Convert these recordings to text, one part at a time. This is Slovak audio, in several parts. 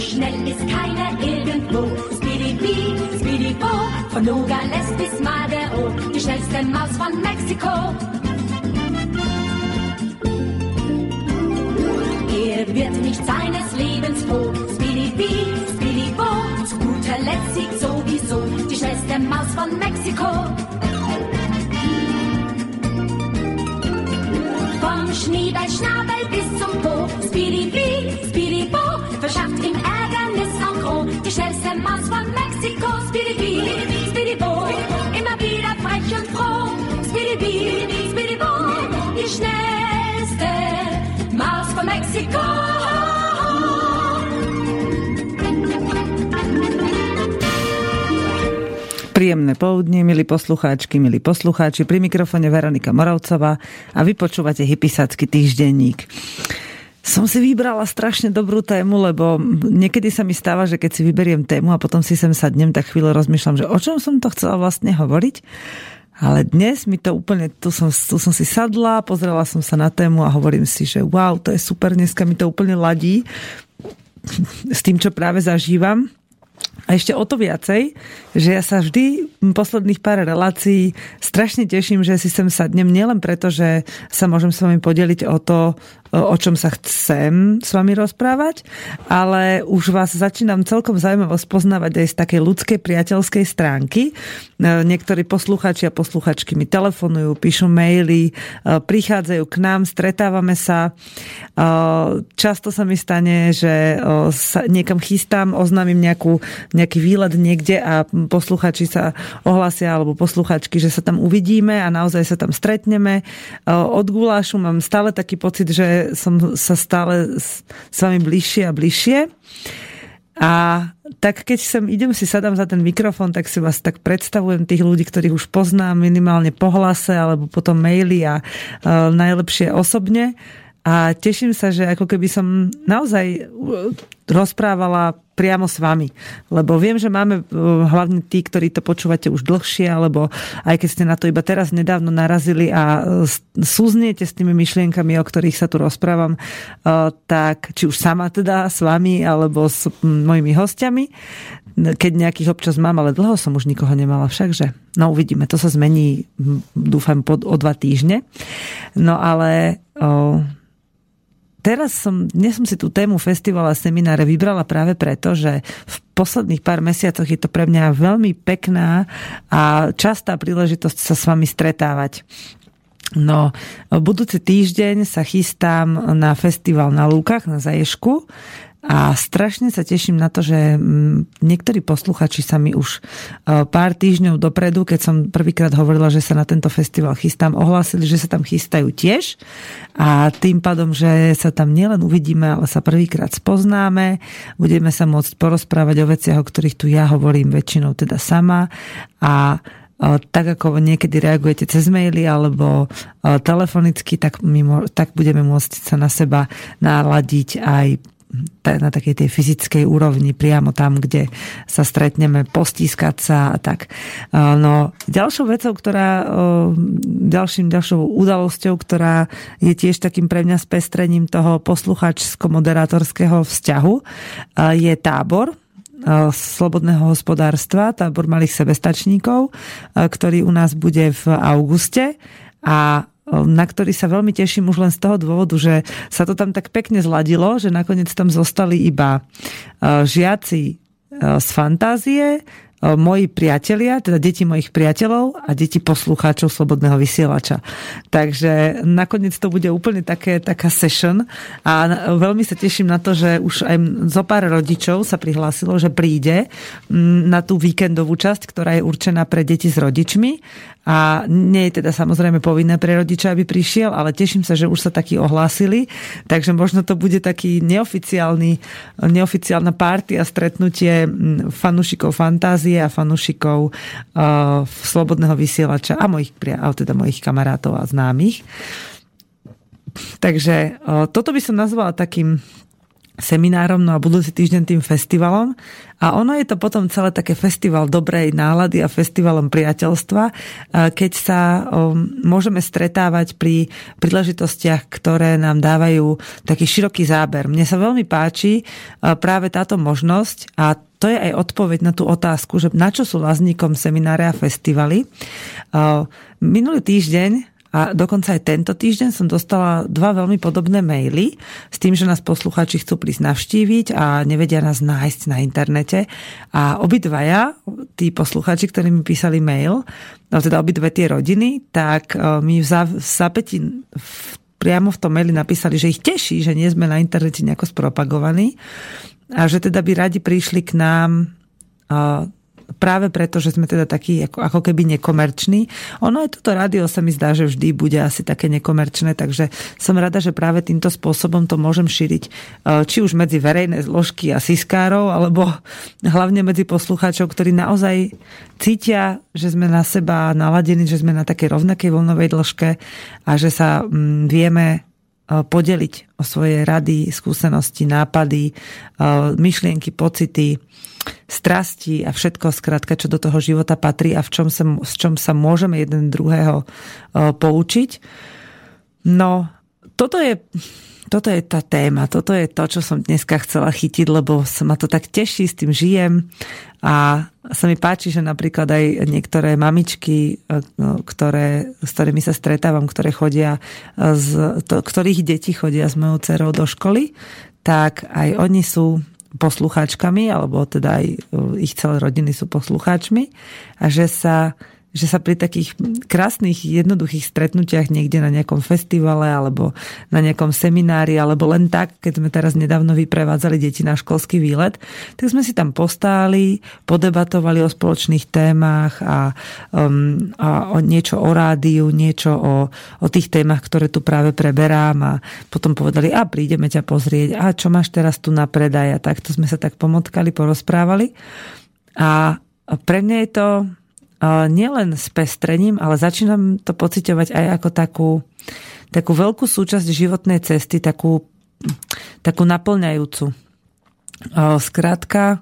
schnell ist keiner irgendwo. Speedy Speedy von Nogales bis Madero, die schnellste Maus von Mexiko. Er wird nicht seines Lebens froh. Speedy Bee, Speedy Bo, zu guter Letzt siegt sowieso die schnellste Maus von Mexiko. Vom Schniebelschnabel bis zum Po, Speedy Bee, Speedy Maus von Mexiko, Speedy Bee, Speedy Bo, immer wieder frech und froh. Speedy Bee, Speedy Bo, die schnellste Maus von Mexiko. Príjemné poudne, milí poslucháčky, milí poslucháči. Pri mikrofone Veronika Moravcová a vy počúvate Hypisácky týždenník. Som si vybrala strašne dobrú tému, lebo niekedy sa mi stáva, že keď si vyberiem tému a potom si sem sadnem, tak chvíľu rozmýšľam, že o čom som to chcela vlastne hovoriť. Ale dnes mi to úplne, tu som, tu som si sadla, pozrela som sa na tému a hovorím si, že wow, to je super, dneska mi to úplne ladí s tým, čo práve zažívam. A ešte o to viacej, že ja sa vždy posledných pár relácií strašne teším, že si sem sadnem nielen preto, že sa môžem s vami podeliť o to, o čom sa chcem s vami rozprávať, ale už vás začínam celkom zaujímavo spoznávať aj z takej ľudskej priateľskej stránky. E, niektorí posluchači a posluchačky mi telefonujú, píšu maily, e, prichádzajú k nám, stretávame sa. E, často sa mi stane, že sa niekam chystám, oznámim nejakú, nejaký výlet niekde a posluchači sa ohlasia alebo posluchačky, že sa tam uvidíme a naozaj sa tam stretneme. Od gulášu mám stále taký pocit, že som sa stále s, vami bližšie a bližšie. A tak keď sem idem si sadám za ten mikrofón, tak si vás tak predstavujem tých ľudí, ktorých už poznám minimálne po hlase alebo potom maily a uh, najlepšie osobne. A teším sa, že ako keby som naozaj rozprávala priamo s vami. Lebo viem, že máme e, hlavne tí, ktorí to počúvate už dlhšie, alebo aj keď ste na to iba teraz nedávno narazili a e, súzniete s tými myšlienkami, o ktorých sa tu rozprávam, e, tak či už sama teda s vami, alebo s mojimi hostiami, keď nejakých občas mám, ale dlho som už nikoho nemala všakže. No uvidíme, to sa zmení, dúfam, o dva týždne. No ale o, teraz som, dnes som si tú tému festivala a semináre vybrala práve preto, že v posledných pár mesiacoch je to pre mňa veľmi pekná a častá príležitosť sa s vami stretávať. No, budúci týždeň sa chystám na festival na Lúkach, na Zaješku. A strašne sa teším na to, že mm, niektorí posluchači sa mi už e, pár týždňov dopredu, keď som prvýkrát hovorila, že sa na tento festival chystám, ohlásili, že sa tam chystajú tiež. A tým pádom, že sa tam nielen uvidíme, ale sa prvýkrát spoznáme, budeme sa môcť porozprávať o veciach, o ktorých tu ja hovorím väčšinou teda sama. A e, tak ako niekedy reagujete cez maily alebo e, telefonicky, tak, mimo, tak budeme môcť sa na seba naladiť aj na takej tej fyzickej úrovni, priamo tam, kde sa stretneme, postískať sa a tak. No, ďalšou vecou, ktorá, ďalším, ďalšou udalosťou, ktorá je tiež takým pre mňa spestrením toho posluchačsko-moderátorského vzťahu, je tábor, slobodného hospodárstva, tábor malých sebestačníkov, ktorý u nás bude v auguste a na ktorý sa veľmi teším už len z toho dôvodu, že sa to tam tak pekne zladilo, že nakoniec tam zostali iba žiaci z fantázie, moji priatelia, teda deti mojich priateľov a deti poslucháčov Slobodného vysielača. Takže nakoniec to bude úplne také, taká session a veľmi sa teším na to, že už aj zo pár rodičov sa prihlásilo, že príde na tú víkendovú časť, ktorá je určená pre deti s rodičmi a nie je teda samozrejme povinné pre rodiča, aby prišiel, ale teším sa, že už sa takí ohlásili, takže možno to bude taký neoficiálny, neoficiálna a stretnutie fanúšikov fantázie a fanúšikov uh, slobodného vysielača a mojich, teda mojich kamarátov a známych. Takže uh, toto by som nazvala takým seminárom, no a budúci týždeň tým festivalom. A ono je to potom celé také festival dobrej nálady a festivalom priateľstva, keď sa môžeme stretávať pri príležitostiach, ktoré nám dávajú taký široký záber. Mne sa veľmi páči práve táto možnosť a to je aj odpoveď na tú otázku, že na čo sú lazníkom semináre a festivaly. Minulý týždeň a dokonca aj tento týždeň som dostala dva veľmi podobné maily s tým, že nás poslucháči chcú prísť navštíviť a nevedia nás nájsť na internete. A obidvaja, tí poslucháči, ktorí mi písali mail, no teda obidve tie rodiny, tak e, mi v zápäti priamo v tom maili napísali, že ich teší, že nie sme na internete nejako spropagovaní a že teda by radi prišli k nám e, práve preto, že sme teda takí ako, ako keby nekomerční. Ono aj toto rádio sa mi zdá, že vždy bude asi také nekomerčné, takže som rada, že práve týmto spôsobom to môžem šíriť e, či už medzi verejné zložky a siskárov, alebo hlavne medzi poslucháčov, ktorí naozaj cítia, že sme na seba naladení, že sme na takej rovnakej voľnovej dĺžke a že sa mm, vieme e, podeliť o svoje rady, skúsenosti, nápady, e, myšlienky, pocity, strasti a všetko skrátka, čo do toho života patrí a v čom sa, v čom sa môžeme jeden druhého poučiť. No, toto je, toto je tá téma, toto je to, čo som dneska chcela chytiť, lebo sa ma to tak teší, s tým žijem a sa mi páči, že napríklad aj niektoré mamičky, no, ktoré, s ktorými sa stretávam, ktoré chodia, z, to, ktorých deti chodia s mojou dcerou do školy, tak aj oni sú poslucháčkami, alebo teda aj e, ich celé rodiny sú poslucháčmi a že sa že sa pri takých krásnych, jednoduchých stretnutiach niekde na nejakom festivale alebo na nejakom seminári alebo len tak, keď sme teraz nedávno vyprevádzali deti na školský výlet, tak sme si tam postáli, podebatovali o spoločných témach a, um, a o niečo o rádiu, niečo o, o tých témach, ktoré tu práve preberám a potom povedali, a prídeme ťa pozrieť, a čo máš teraz tu na predaj a takto sme sa tak pomotkali, porozprávali. A pre mňa je to nielen s pestrením, ale začínam to pociťovať aj ako takú, takú veľkú súčasť životnej cesty, takú, takú naplňajúcu. Skrátka,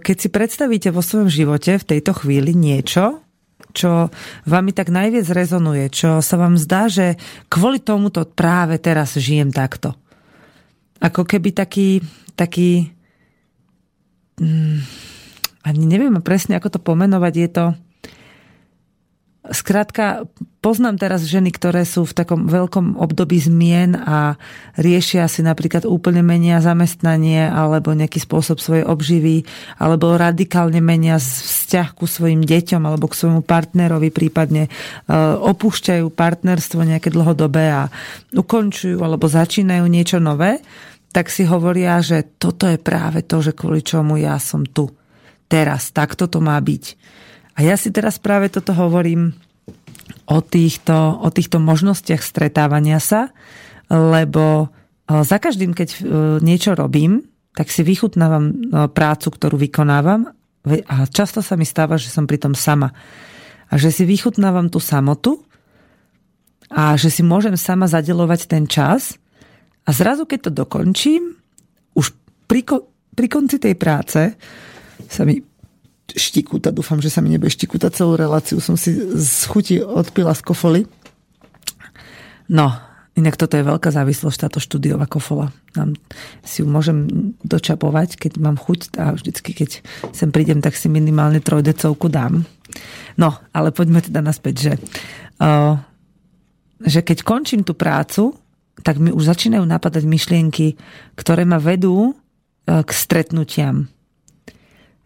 keď si predstavíte vo svojom živote v tejto chvíli niečo, čo vami tak najviac rezonuje, čo sa vám zdá, že kvôli tomuto práve teraz žijem takto. Ako keby taký, taký mm, ani neviem presne, ako to pomenovať, je to... Skrátka, poznám teraz ženy, ktoré sú v takom veľkom období zmien a riešia si napríklad úplne menia zamestnanie alebo nejaký spôsob svojej obživy alebo radikálne menia vzťah ku svojim deťom alebo k svojmu partnerovi, prípadne e, opúšťajú partnerstvo nejaké dlhodobé a ukončujú alebo začínajú niečo nové, tak si hovoria, že toto je práve to, že kvôli čomu ja som tu teraz, takto to má byť. A ja si teraz práve toto hovorím o týchto, o týchto možnostiach stretávania sa, lebo e, za každým, keď e, niečo robím, tak si vychutnávam e, prácu, ktorú vykonávam a často sa mi stáva, že som pritom sama. A že si vychutnávam tú samotu a že si môžem sama zadelovať ten čas a zrazu, keď to dokončím, už pri, pri konci tej práce sa mi štikúta. Dúfam, že sa mi nebude štikúta celú reláciu. Som si z chuti odpila z kofoly. No, inak toto je veľká závislosť, táto štúdiová kofola. Nám si ju môžem dočapovať, keď mám chuť a vždycky, keď sem prídem, tak si minimálne trojdecovku dám. No, ale poďme teda naspäť, že, uh, že keď končím tú prácu, tak mi už začínajú napadať myšlienky, ktoré ma vedú uh, k stretnutiam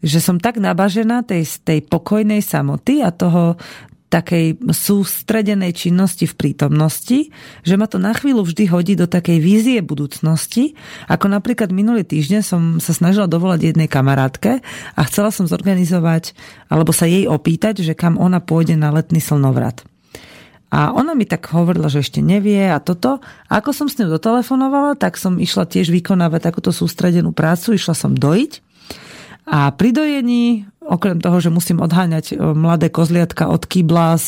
že som tak nabažená tej, tej pokojnej samoty a toho takej sústredenej činnosti v prítomnosti, že ma to na chvíľu vždy hodí do takej vízie budúcnosti, ako napríklad minulý týždeň som sa snažila dovolať jednej kamarátke a chcela som zorganizovať, alebo sa jej opýtať, že kam ona pôjde na letný slnovrat. A ona mi tak hovorila, že ešte nevie a toto. A ako som s ňou dotelefonovala, tak som išla tiež vykonávať takúto sústredenú prácu, išla som dojiť a pri dojení, okrem toho, že musím odháňať e, mladé kozliatka od kýbla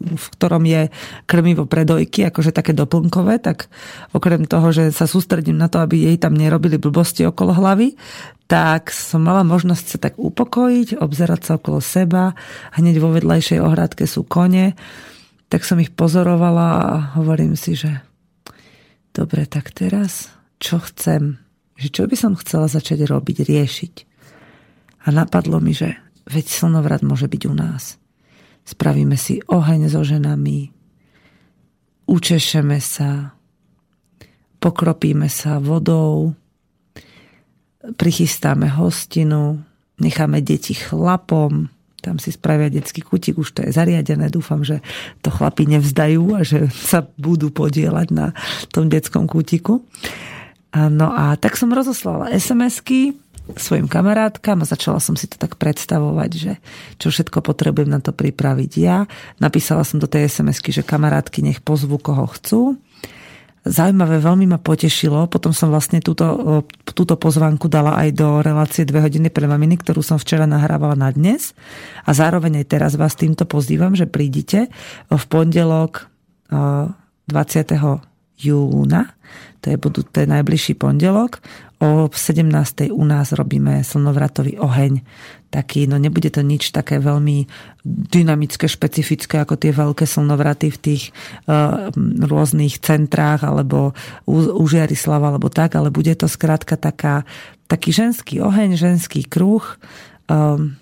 v ktorom je krmivo pre dojky, akože také doplnkové, tak okrem toho, že sa sústredím na to, aby jej tam nerobili blbosti okolo hlavy, tak som mala možnosť sa tak upokojiť, obzerať sa okolo seba. Hneď vo vedľajšej ohrádke sú kone. Tak som ich pozorovala a hovorím si, že dobre, tak teraz čo chcem? Že čo by som chcela začať robiť, riešiť? A napadlo mi, že veď slnovrat môže byť u nás. Spravíme si oheň so ženami, učešeme sa, pokropíme sa vodou, prichystáme hostinu, necháme deti chlapom, tam si spravia detský kutik, už to je zariadené. Dúfam, že to chlapi nevzdajú a že sa budú podielať na tom detskom kútiku. No a tak som rozoslala SMS-ky svojim kamarátkam a začala som si to tak predstavovať, že čo všetko potrebujem na to pripraviť ja. Napísala som do tej SMS-ky, že kamarátky nech pozvu koho chcú. Zaujímavé, veľmi ma potešilo. Potom som vlastne túto, túto pozvánku dala aj do relácie 2 hodiny pre maminy, ktorú som včera nahrávala na dnes. A zároveň aj teraz vás týmto pozývam, že prídite v pondelok 20. júna, to je, budú, to je najbližší pondelok, O 17. u nás robíme slnovratový oheň. Taký, no nebude to nič také veľmi dynamické, špecifické ako tie veľké slnovraty v tých uh, rôznych centrách alebo u, u Žiarislava alebo tak, ale bude to skrátka taká, taký ženský oheň, ženský kruh, um,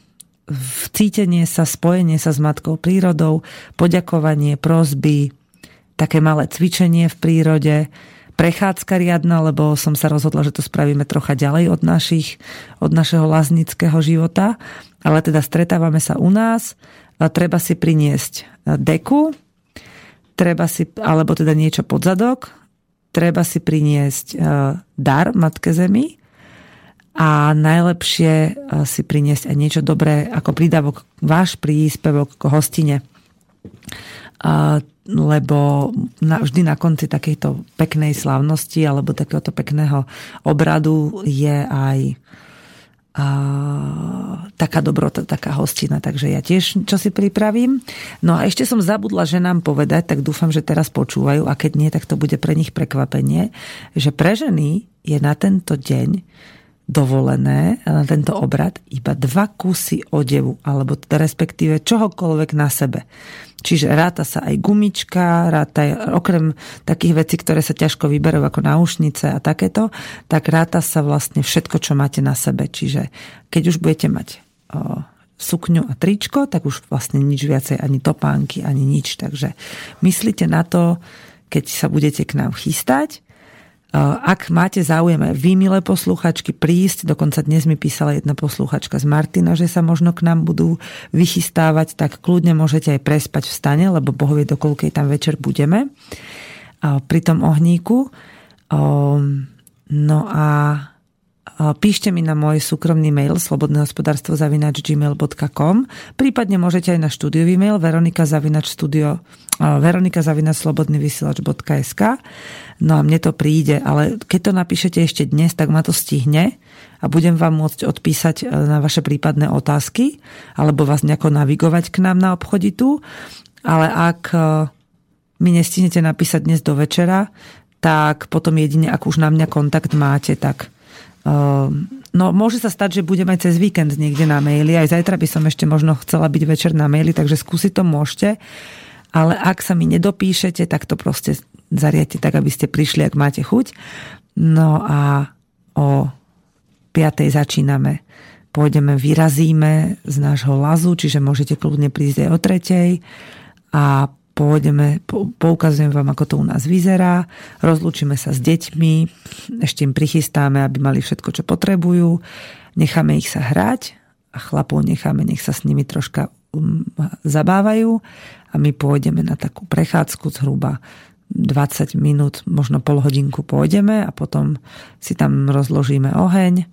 vcítenie sa, spojenie sa s matkou prírodou, poďakovanie, prozby, také malé cvičenie v prírode, prechádzka riadna, lebo som sa rozhodla, že to spravíme trocha ďalej od, našich, od našeho laznického života. Ale teda stretávame sa u nás, treba si priniesť deku, treba si, alebo teda niečo pod zadok, treba si priniesť dar Matke Zemi. A najlepšie si priniesť aj niečo dobré ako prídavok, váš príspevok k hostine lebo na, vždy na konci takejto peknej slavnosti alebo takéhoto pekného obradu je aj a, taká dobrota, taká hostina, takže ja tiež čo si pripravím. No a ešte som zabudla že nám povedať, tak dúfam, že teraz počúvajú a keď nie, tak to bude pre nich prekvapenie, že pre ženy je na tento deň dovolené na tento obrad iba dva kusy odevu, alebo teda respektíve čohokoľvek na sebe. Čiže ráta sa aj gumička, ráta aj, okrem takých vecí, ktoré sa ťažko vyberú ako náušnice a takéto, tak ráta sa vlastne všetko, čo máte na sebe. Čiže keď už budete mať o, sukňu a tričko, tak už vlastne nič viacej, ani topánky, ani nič. Takže myslíte na to, keď sa budete k nám chystať, ak máte záujem vy, milé posluchačky, prísť, dokonca dnes mi písala jedna posluchačka z Martina, že sa možno k nám budú vychystávať, tak kľudne môžete aj prespať v stane, lebo Boh vie, dokoľkej tam večer budeme pri tom ohníku. No a píšte mi na môj súkromný mail slobodnehospodárstvo zavinač gmail.com prípadne môžete aj na štúdiový mail veronika zavinač studio veronika zavinač slobodnyvysielač.sk no a mne to príde, ale keď to napíšete ešte dnes, tak ma to stihne a budem vám môcť odpísať e, na vaše prípadné otázky alebo vás nejako navigovať k nám na obchoditu, ale ak mi nestihnete napísať dnes do večera, tak potom jedine, ak už na mňa kontakt máte, tak no, môže sa stať, že budem aj cez víkend niekde na maili. Aj zajtra by som ešte možno chcela byť večer na maili, takže skúsiť to môžete. Ale ak sa mi nedopíšete, tak to proste zariate tak, aby ste prišli, ak máte chuť. No a o 5. začíname. Pôjdeme, vyrazíme z nášho lazu, čiže môžete kľudne prísť aj o tretej a pôjdeme, poukazujem vám, ako to u nás vyzerá, rozlúčime sa s deťmi, ešte im prichystáme, aby mali všetko, čo potrebujú, necháme ich sa hrať a chlapov necháme, nech sa s nimi troška um, zabávajú a my pôjdeme na takú prechádzku zhruba 20 minút, možno pol hodinku pôjdeme a potom si tam rozložíme oheň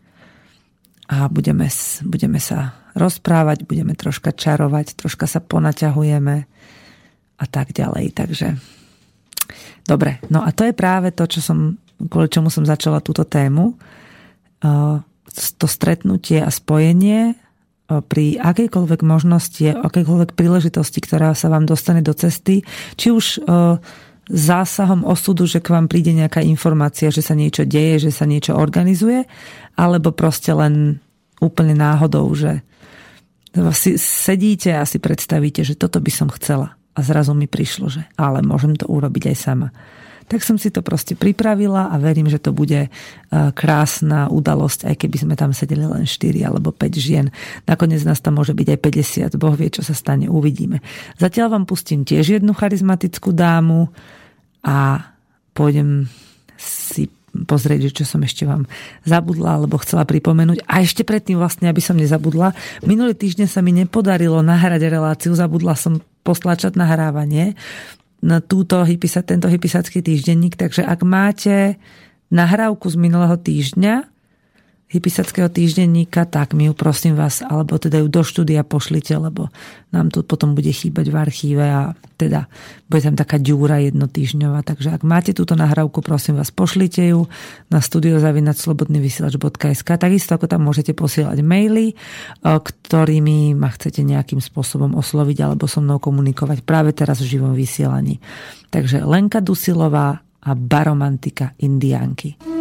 a budeme, budeme sa rozprávať, budeme troška čarovať, troška sa ponaťahujeme a tak ďalej. Takže dobre, no a to je práve to, čo som, kvôli čomu som začala túto tému. To stretnutie a spojenie pri akejkoľvek možnosti, akejkoľvek príležitosti, ktorá sa vám dostane do cesty, či už zásahom osudu, že k vám príde nejaká informácia, že sa niečo deje, že sa niečo organizuje, alebo proste len úplne náhodou, že si sedíte a si predstavíte, že toto by som chcela. A zrazu mi prišlo, že ale môžem to urobiť aj sama. Tak som si to proste pripravila a verím, že to bude e, krásna udalosť, aj keby sme tam sedeli len 4 alebo 5 žien. Nakoniec nás tam môže byť aj 50, Boh vie, čo sa stane, uvidíme. Zatiaľ vám pustím tiež jednu charizmatickú dámu a pôjdem si pozrieť, čo som ešte vám zabudla alebo chcela pripomenúť. A ešte predtým vlastne, aby som nezabudla, minulý týždeň sa mi nepodarilo nahrať reláciu, zabudla som postlačať nahrávanie na túto hypisa, tento hypisacký týždenník, takže ak máte nahrávku z minulého týždňa, hypisackého týždenníka, tak mi ju prosím vás, alebo teda ju do štúdia pošlite, lebo nám tu potom bude chýbať v archíve a teda bude tam taká ďúra jednotýždňová. Takže ak máte túto nahrávku, prosím vás, pošlite ju na studiozavinaclobodnyvysielač.sk takisto ako tam môžete posielať maily, ktorými ma chcete nejakým spôsobom osloviť alebo so mnou komunikovať práve teraz v živom vysielaní. Takže Lenka Dusilová a baromantika Indianky.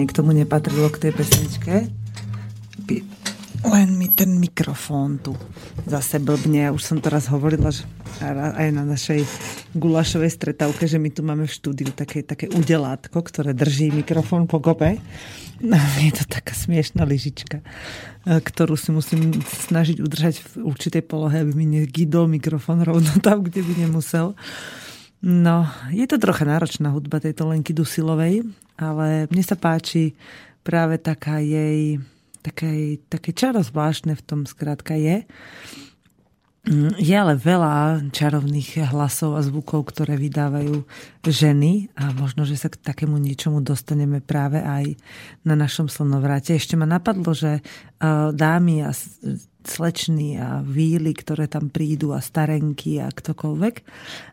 Pískanie k tomu nepatrilo k tej pesničke. Len mi ten mikrofón tu zase blbne. Už som to raz hovorila, že aj na našej gulašovej stretávke, že my tu máme v štúdiu také, také udelátko, ktoré drží mikrofón po kope. No, je to taká smiešná lyžička, ktorú si musím snažiť udržať v určitej polohe, aby mi negydol mikrofón rovno tam, kde by nemusel. No, je to trocha náročná hudba tejto Lenky Dusilovej, ale mne sa páči práve taká jej také, také čaro zvláštne v tom skrátka je. Mm, je ale veľa čarovných hlasov a zvukov, ktoré vydávajú ženy a možno, že sa k takému niečomu dostaneme práve aj na našom slnovráte. Ešte ma napadlo, že dámy a slečny a víly, ktoré tam prídu a starenky a ktokoľvek,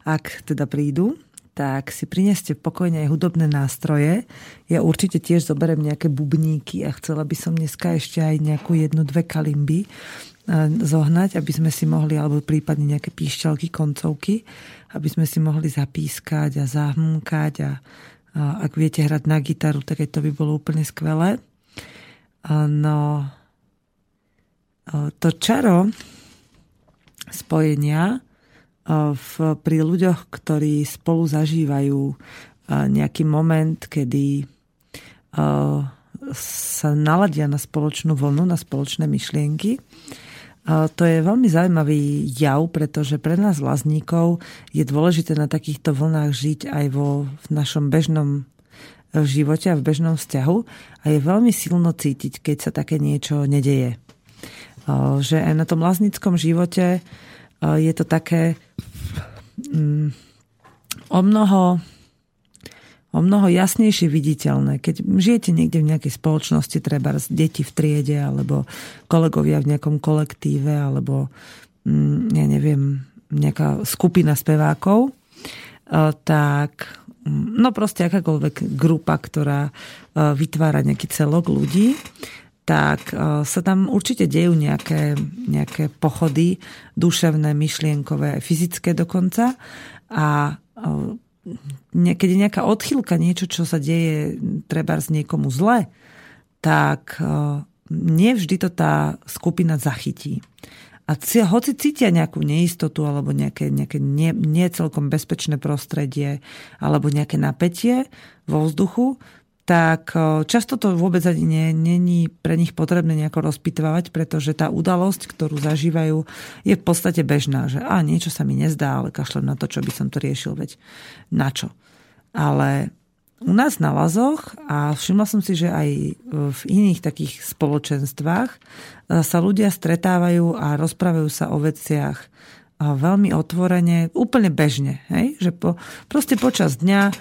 ak teda prídu, tak si prineste pokojne aj hudobné nástroje. Ja určite tiež zoberiem nejaké bubníky a chcela by som dneska ešte aj nejakú jednu, dve kalimby e, zohnať, aby sme si mohli, alebo prípadne nejaké píšťalky, koncovky, aby sme si mohli zapískať a zahmkať a, a ak viete hrať na gitaru, tak aj to by bolo úplne skvelé. No, to čaro spojenia v, pri ľuďoch, ktorí spolu zažívajú nejaký moment, kedy sa naladia na spoločnú vlnu, na spoločné myšlienky. To je veľmi zaujímavý jav, pretože pre nás vlastníkov je dôležité na takýchto vlnách žiť aj vo v našom bežnom živote a v bežnom vzťahu a je veľmi silno cítiť, keď sa také niečo nedeje. Že aj na tom vlastníckom živote je to také mm, o mnoho o mnoho jasnejšie viditeľné. Keď žijete niekde v nejakej spoločnosti, treba deti v triede, alebo kolegovia v nejakom kolektíve, alebo mm, ja neviem, nejaká skupina spevákov, tak mm, no proste akákoľvek grupa, ktorá vytvára nejaký celok ľudí, tak e, sa tam určite dejú nejaké, nejaké pochody, duševné, myšlienkové, fyzické dokonca. A e, keď je nejaká odchylka, niečo, čo sa deje treba z niekomu zle, tak e, nevždy to tá skupina zachytí. A hoci cítia nejakú neistotu alebo nejaké, nejaké nie, nie bezpečné prostredie alebo nejaké napätie vo vzduchu, tak často to vôbec ani není pre nich potrebné nejako rozpitvávať, pretože tá udalosť, ktorú zažívajú, je v podstate bežná, že a niečo sa mi nezdá, ale kašlem na to, čo by som to riešil, veď na čo. Ale u nás na Lazoch a všimla som si, že aj v iných takých spoločenstvách e, sa ľudia stretávajú a rozprávajú sa o veciach veľmi otvorene, úplne bežne. Hej? Že po, proste počas dňa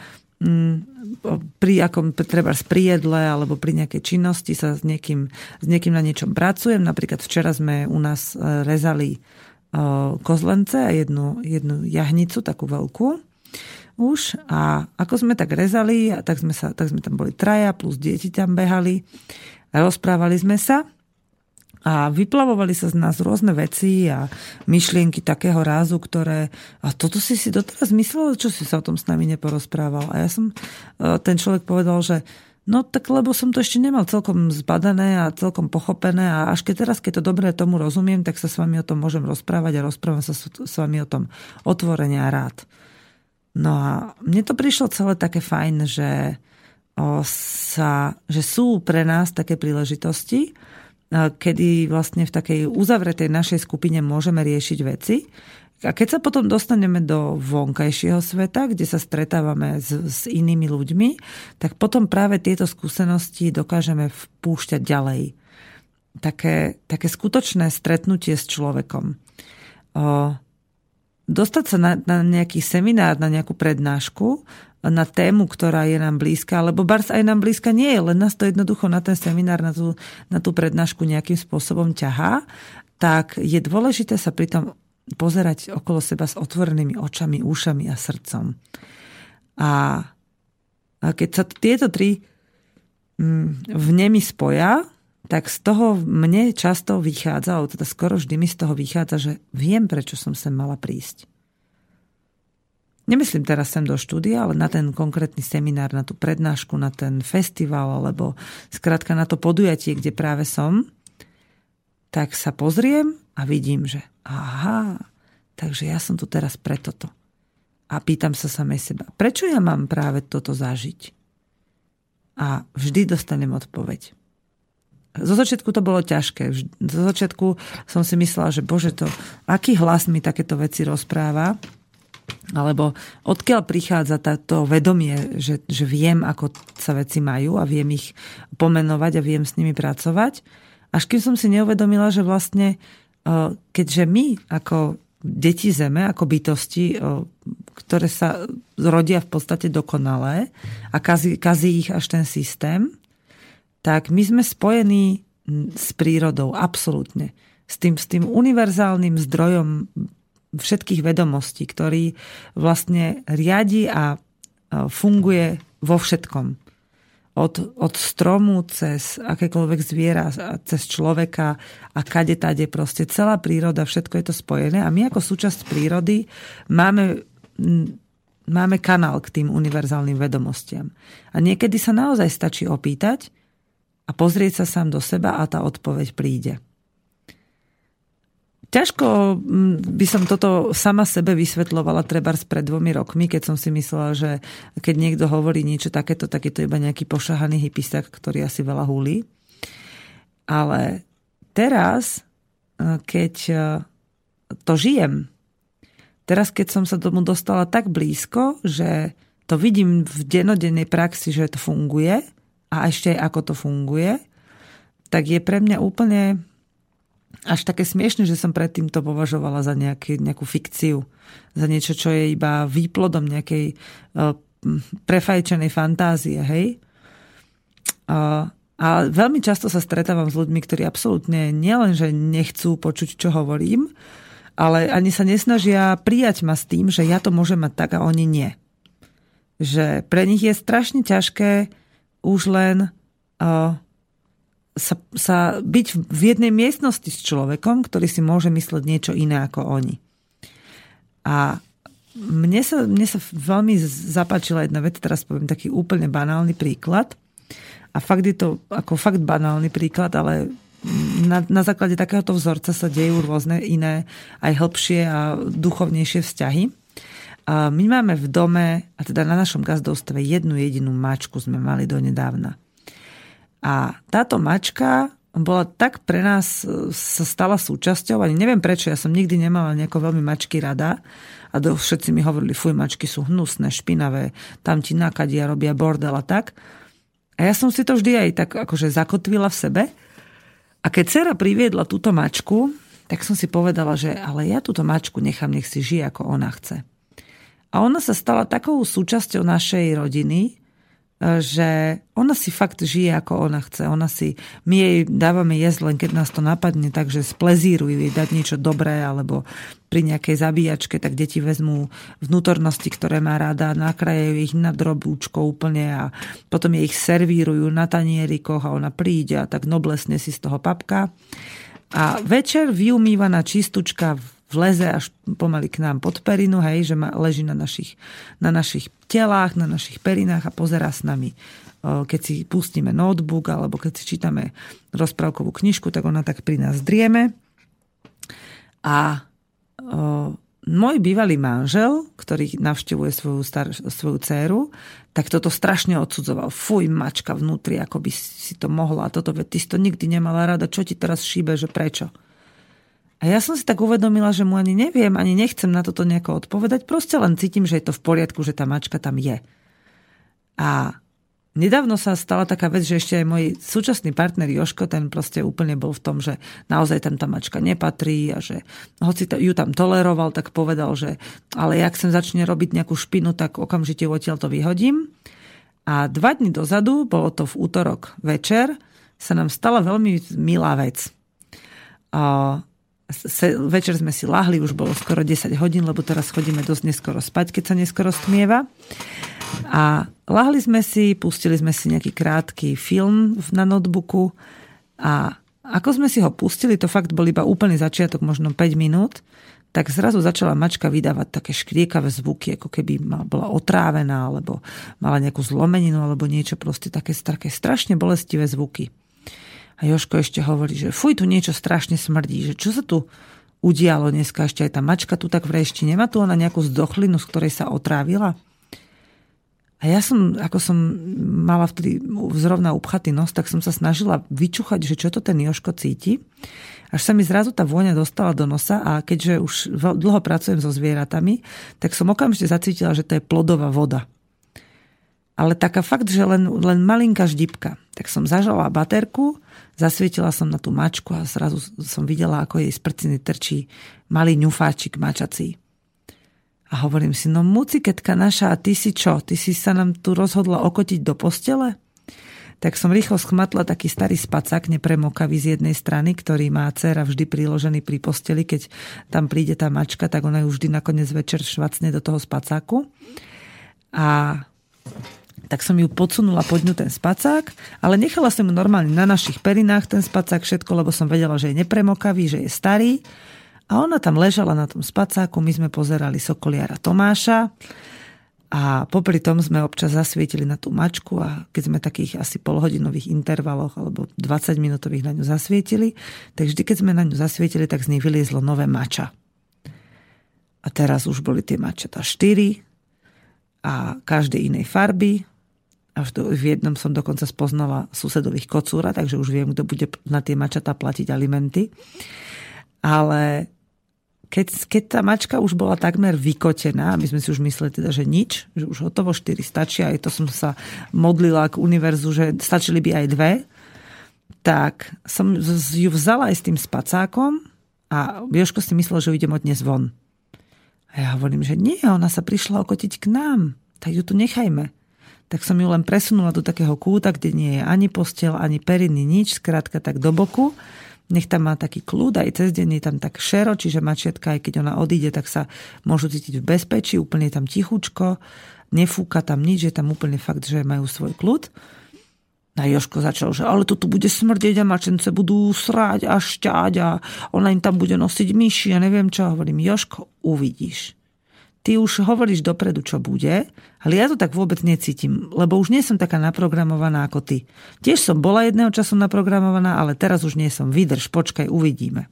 pri akom treba pri jedle alebo pri nejakej činnosti sa s niekým, s niekým na niečom pracujem. Napríklad včera sme u nás e, rezali e, kozlence a jednu, jednu jahnicu, takú veľkú už. A ako sme tak rezali, tak sme, sa, tak sme tam boli traja, plus deti tam behali. Rozprávali sme sa a vyplavovali sa z nás rôzne veci a myšlienky takého rázu, ktoré... A toto si si doteraz myslel, čo si sa o tom s nami neporozprával. A ja som... E, ten človek povedal, že No tak lebo som to ešte nemal celkom zbadané a celkom pochopené a až keď teraz, keď to dobre tomu rozumiem, tak sa s vami o tom môžem rozprávať a rozprávam sa s vami o tom otvorene a rád. No a mne to prišlo celé také fajn, že, o, sa, že sú pre nás také príležitosti, kedy vlastne v takej uzavretej našej skupine môžeme riešiť veci. A keď sa potom dostaneme do vonkajšieho sveta, kde sa stretávame s, s inými ľuďmi, tak potom práve tieto skúsenosti dokážeme vpúšťať ďalej. Také, také skutočné stretnutie s človekom. O, dostať sa na, na nejaký seminár, na nejakú prednášku, na tému, ktorá je nám blízka, lebo Bars aj nám blízka nie je, len nás to jednoducho na ten seminár, na tú, na tú prednášku nejakým spôsobom ťahá, tak je dôležité sa pritom pozerať okolo seba s otvorenými očami, ušami a srdcom. A, a keď sa tieto tri mm, v nemi spoja, tak z toho mne často vychádza, alebo teda skoro vždy mi z toho vychádza, že viem, prečo som sem mala prísť Nemyslím teraz sem do štúdia, ale na ten konkrétny seminár, na tú prednášku, na ten festival, alebo skrátka na to podujatie, kde práve som, tak sa pozriem a vidím, že aha, takže ja som tu teraz pre toto. A pýtam sa samej seba, prečo ja mám práve toto zažiť? A vždy dostanem odpoveď. Zo začiatku to bolo ťažké. Zo začiatku som si myslela, že bože to, aký hlas mi takéto veci rozpráva, alebo odkiaľ prichádza to vedomie, že, že viem, ako sa veci majú a viem ich pomenovať a viem s nimi pracovať. Až kým som si neuvedomila, že vlastne, keďže my ako deti zeme, ako bytosti, ktoré sa rodia v podstate dokonalé a kazí, kazí ich až ten systém, tak my sme spojení s prírodou, absolútne. S tým, s tým univerzálnym zdrojom všetkých vedomostí, ktorý vlastne riadi a funguje vo všetkom. Od, od stromu cez akékoľvek zviera, cez človeka a kade tade proste celá príroda, všetko je to spojené a my ako súčasť prírody máme, máme kanál k tým univerzálnym vedomostiam. A niekedy sa naozaj stačí opýtať a pozrieť sa sám do seba a tá odpoveď príde. Ťažko mm, by som toto sama sebe vysvetlovala treba pred dvomi rokmi, keď som si myslela, že keď niekto hovorí niečo takéto, tak je to iba nejaký pošahaný hypistak, ktorý asi veľa húli. Ale teraz, e, keď e, to žijem, teraz keď som sa tomu dostala tak blízko, že to vidím v denodennej praxi, že to funguje a ešte aj ako to funguje, tak je pre mňa úplne až také smiešne, že som predtým to považovala za nejaký, nejakú fikciu. Za niečo, čo je iba výplodom nejakej uh, prefajčenej fantázie, hej? Uh, a veľmi často sa stretávam s ľuďmi, ktorí absolútne nielen, že nechcú počuť, čo hovorím, ale ani sa nesnažia prijať ma s tým, že ja to môžem mať tak a oni nie. Že pre nich je strašne ťažké už len uh, sa, sa byť v jednej miestnosti s človekom, ktorý si môže mysleť niečo iné ako oni. A mne sa, mne sa veľmi zapáčila jedna vec, teraz poviem taký úplne banálny príklad. A fakt je to ako fakt banálny príklad, ale na, na základe takéhoto vzorca sa dejú rôzne iné, aj hĺbšie a duchovnejšie vzťahy. A my máme v dome, a teda na našom gazdovstve, jednu jedinú mačku sme mali donedávna. A táto mačka bola tak pre nás, e, sa stala súčasťou, ani neviem prečo, ja som nikdy nemala nejako veľmi mačky rada a do, všetci mi hovorili, fuj, mačky sú hnusné, špinavé, tam ti nakadia, robia bordel a tak. A ja som si to vždy aj tak akože zakotvila v sebe. A keď dcera priviedla túto mačku, tak som si povedala, že ale ja túto mačku nechám, nech si žije, ako ona chce. A ona sa stala takou súčasťou našej rodiny, že ona si fakt žije, ako ona chce. Ona si, my jej dávame jesť len keď nás to napadne, takže splezírujú jej dať niečo dobré, alebo pri nejakej zabíjačke, tak deti vezmú vnútornosti, ktoré má rada, nakrajajú ich na drobúčko úplne a potom jej ich servírujú na tanierikoch a ona príde a tak noblesne si z toho papka. A večer vyumývaná čistučka vleze až pomaly k nám pod perinu, hej, že ma, leží na našich, na našich telách, na našich perinách a pozerá s nami. Keď si pustíme notebook alebo keď si čítame rozprávkovú knižku, tak ona tak pri nás drieme. A o, môj bývalý manžel, ktorý navštevuje svoju, star, svoju dceru, tak toto strašne odsudzoval. Fuj, mačka vnútri, ako by si to mohla. A toto, ty si to nikdy nemala rada. Čo ti teraz šíbe, že prečo? A ja som si tak uvedomila, že mu ani neviem, ani nechcem na toto nejako odpovedať, proste len cítim, že je to v poriadku, že tá mačka tam je. A nedávno sa stala taká vec, že ešte aj môj súčasný partner Joško, ten proste úplne bol v tom, že naozaj tam tá mačka nepatrí a že hoci ju tam toleroval, tak povedal, že ale jak sem začne robiť nejakú špinu, tak okamžite odtiaľ to vyhodím. A dva dni dozadu, bolo to v útorok večer, sa nám stala veľmi milá vec. Se, večer sme si lahli, už bolo skoro 10 hodín, lebo teraz chodíme dosť neskoro spať, keď sa neskoro stmieva. A lahli sme si, pustili sme si nejaký krátky film na notebooku a ako sme si ho pustili, to fakt bol iba úplný začiatok, možno 5 minút, tak zrazu začala mačka vydávať také škriekavé zvuky, ako keby bola otrávená, alebo mala nejakú zlomeninu, alebo niečo proste také, také strašne bolestivé zvuky. A Joško ešte hovorí, že fuj, tu niečo strašne smrdí, že čo sa tu udialo dneska, ešte aj tá mačka tu tak vrešti, nemá tu ona nejakú zdochlinu, z ktorej sa otrávila? A ja som, ako som mala vtedy zrovna upchatý nos, tak som sa snažila vyčúchať, že čo to ten Joško cíti. Až sa mi zrazu tá vôňa dostala do nosa a keďže už dlho pracujem so zvieratami, tak som okamžite zacítila, že to je plodová voda. Ale taká fakt, že len, len malinká ždipka. Tak som zažala baterku, zasvietila som na tú mačku a zrazu som videla, ako jej z prciny trčí malý ňufáčik mačací. A hovorím si, no muciketka naša, a ty si čo? Ty si sa nám tu rozhodla okotiť do postele? Tak som rýchlo schmatla taký starý spacák nepremokavý z jednej strany, ktorý má dcera vždy priložený pri posteli. Keď tam príde tá mačka, tak ona ju vždy nakoniec večer švacne do toho spacáku. A tak som ju podsunula pod ňu ten spacák, ale nechala som ju normálne na našich perinách ten spacák všetko, lebo som vedela, že je nepremokavý, že je starý a ona tam ležala na tom spacáku, my sme pozerali Sokoliara Tomáša a popri tom sme občas zasvietili na tú mačku a keď sme takých asi polhodinových intervaloch alebo 20 minútových na ňu zasvietili, tak vždy, keď sme na ňu zasvietili, tak z nej vyliezlo nové mača. A teraz už boli tie mačata 4 a každej inej farby. Až do, v jednom som dokonca spoznala susedových kocúra, takže už viem, kto bude na tie mačatá platiť alimenty. Ale keď, keď tá mačka už bola takmer vykotená, my sme si už mysleli teda, že nič, že už hotovo 4 stačia, aj to som sa modlila k univerzu, že stačili by aj dve, tak som ju vzala aj s tým spacákom a Joško si myslel, že idem od dnes von. A ja hovorím, že nie, ona sa prišla okotiť k nám, tak ju tu nechajme. Tak som ju len presunula do takého kúta, kde nie je ani postel, ani periny, nič, skrátka tak do boku nech tam má taký kľud, aj cez deň je tam tak šero, čiže mačiatka, aj keď ona odíde, tak sa môžu cítiť v bezpečí, úplne tam tichučko, nefúka tam nič, je tam úplne fakt, že majú svoj kľud. A Joško začal, že ale to tu bude smrdeť a mačence budú sráť a šťať a ona im tam bude nosiť myši a neviem čo. Hovorím, Joško, uvidíš ty už hovoríš dopredu, čo bude, ale ja to tak vôbec necítim, lebo už nie som taká naprogramovaná ako ty. Tiež som bola jedného času naprogramovaná, ale teraz už nie som. Vydrž, počkaj, uvidíme.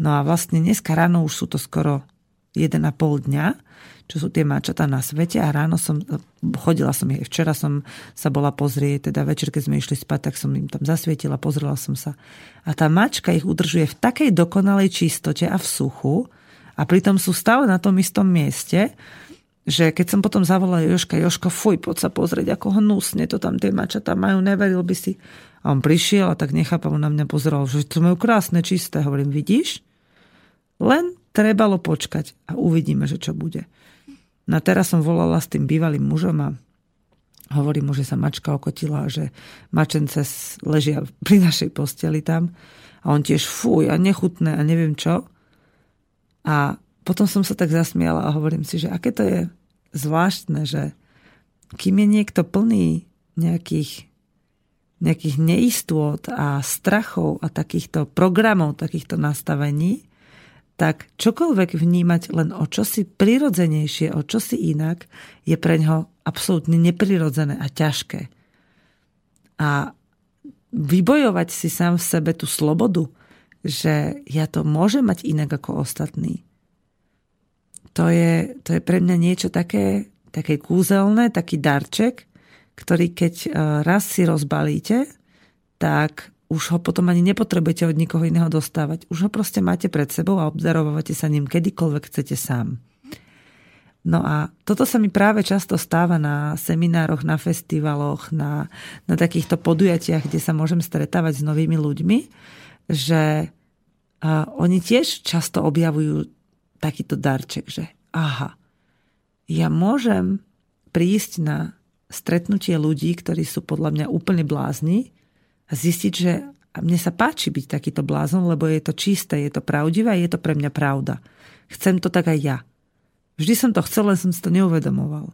No a vlastne dneska ráno už sú to skoro 1,5 dňa, čo sú tie mačatá na svete a ráno som, chodila som ich, včera som sa bola pozrieť, teda večer, keď sme išli spať, tak som im tam zasvietila, pozrela som sa. A tá mačka ich udržuje v takej dokonalej čistote a v suchu, a pritom sú stále na tom istom mieste, že keď som potom zavolala Joška, Joško, fuj, poď sa pozrieť, ako hnusne to tam tie mačatá majú, neveril by si. A on prišiel a tak nechápavo na mňa pozeral, že to majú krásne, čisté. Hovorím, vidíš? Len trebalo počkať a uvidíme, že čo bude. No a teraz som volala s tým bývalým mužom a hovorím mu, že sa mačka okotila, že mačence ležia pri našej posteli tam. A on tiež fuj a nechutné a neviem čo. A potom som sa tak zasmiala a hovorím si, že aké to je zvláštne, že kým je niekto plný nejakých, nejakých neistôt a strachov a takýchto programov, takýchto nastavení, tak čokoľvek vnímať len o čosi prirodzenejšie, o čosi inak, je pre ňoho absolútne neprirodzené a ťažké. A vybojovať si sám v sebe tú slobodu, že ja to môžem mať inak ako ostatní. To je, to je pre mňa niečo také, také kúzelné, taký darček, ktorý keď e, raz si rozbalíte, tak už ho potom ani nepotrebujete od nikoho iného dostávať. Už ho proste máte pred sebou a obdarovávate sa ním kedykoľvek chcete sám. No a toto sa mi práve často stáva na seminároch, na festivaloch, na, na takýchto podujatiach, kde sa môžem stretávať s novými ľuďmi, že a oni tiež často objavujú takýto darček, že aha, ja môžem prísť na stretnutie ľudí, ktorí sú podľa mňa úplne blázni a zistiť, že mne sa páči byť takýto blázon, lebo je to čisté, je to pravdivé a je to pre mňa pravda. Chcem to tak aj ja. Vždy som to chcel, len som si to neuvedomoval.